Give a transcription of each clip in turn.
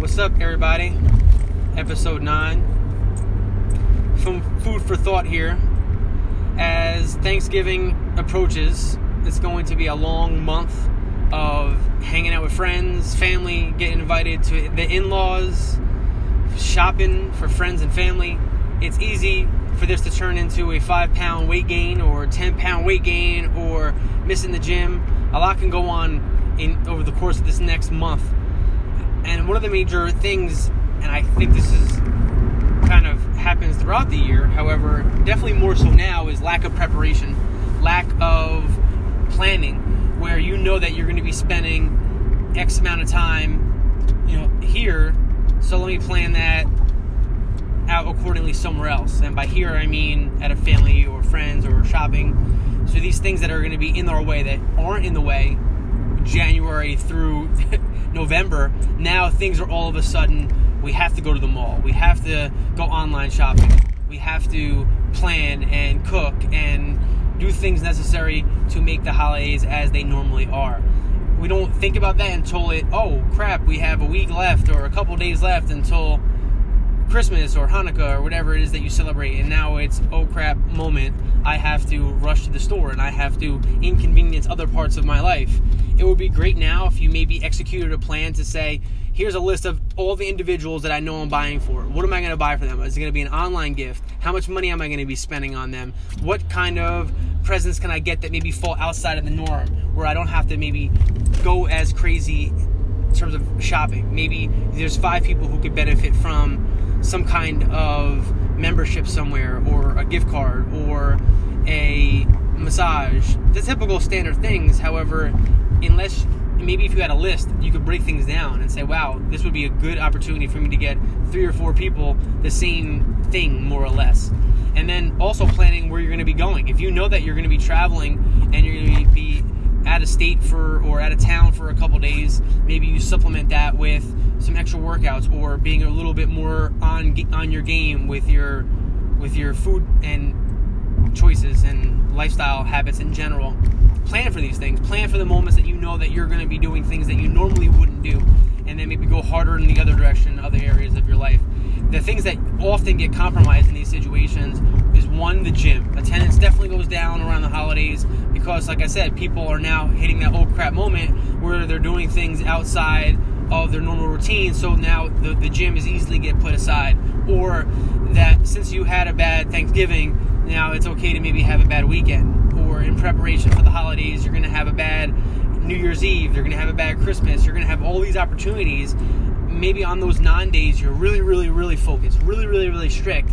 What's up, everybody? Episode 9. From food for thought here. As Thanksgiving approaches, it's going to be a long month of hanging out with friends, family, getting invited to the in laws, shopping for friends and family. It's easy for this to turn into a five pound weight gain or 10 pound weight gain or missing the gym. A lot can go on in over the course of this next month. And one of the major things, and I think this is kind of happens throughout the year, however, definitely more so now, is lack of preparation, lack of planning, where you know that you're going to be spending X amount of time, you know, here. So let me plan that out accordingly somewhere else. And by here, I mean at a family or friends or shopping. So these things that are going to be in our way that aren't in the way January through November, now things are all of a sudden we have to go to the mall. We have to go online shopping. We have to plan and cook and do things necessary to make the holidays as they normally are. We don't think about that until it, oh crap, we have a week left or a couple days left until Christmas or Hanukkah or whatever it is that you celebrate, and now it's oh crap moment. I have to rush to the store and I have to inconvenience other parts of my life. It would be great now if you maybe executed a plan to say, here's a list of all the individuals that I know I'm buying for. What am I going to buy for them? Is it going to be an online gift? How much money am I going to be spending on them? What kind of presents can I get that maybe fall outside of the norm where I don't have to maybe go as crazy in terms of shopping? Maybe there's five people who could benefit from some kind of membership somewhere or a gift card or a massage. The typical standard things however unless maybe if you had a list you could break things down and say wow this would be a good opportunity for me to get three or four people the same thing more or less. And then also planning where you're going to be going. If you know that you're going to be traveling and you're going to be out of state for or out of town for a couple days maybe you supplement that with some extra workouts or being a little bit more on on your game with your with your food and choices and lifestyle habits in general. Plan for these things. Plan for the moments that you know that you're going to be doing things that you normally wouldn't do, and then maybe go harder in the other direction, other areas of your life. The things that often get compromised in these situations is one, the gym. Attendance definitely goes down around the holidays because, like I said, people are now hitting that oh crap moment where they're doing things outside of their normal routine. So now the, the gym is easily get put aside. Or that since you had a bad Thanksgiving, now it's okay to maybe have a bad weekend. Or in preparation for the holidays, you're going to have a bad New Year's Eve. You're going to have a bad Christmas. You're going to have all these opportunities. Maybe on those non days, you're really, really, really focused, really, really, really strict.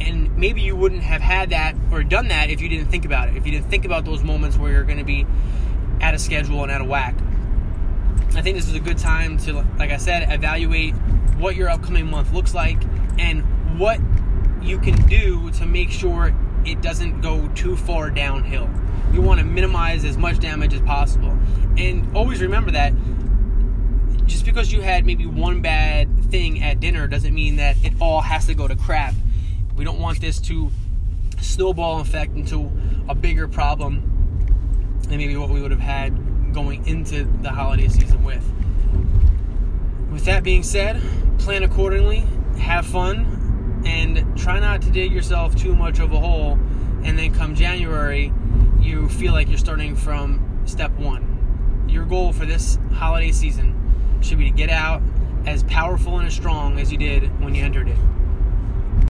And maybe you wouldn't have had that or done that if you didn't think about it. If you didn't think about those moments where you're going to be out of schedule and out of whack. I think this is a good time to, like I said, evaluate what your upcoming month looks like and what you can do to make sure it doesn't go too far downhill. You want to minimize as much damage as possible. And always remember that just because you had maybe one bad thing at dinner doesn't mean that it all has to go to crap. We don't want this to snowball effect into a bigger problem than maybe what we would have had going into the holiday season with. With that being said, plan accordingly, have fun, and try not to dig yourself too much of a hole. And then come January, you feel like you're starting from step one. Your goal for this holiday season should be to get out as powerful and as strong as you did when you entered it.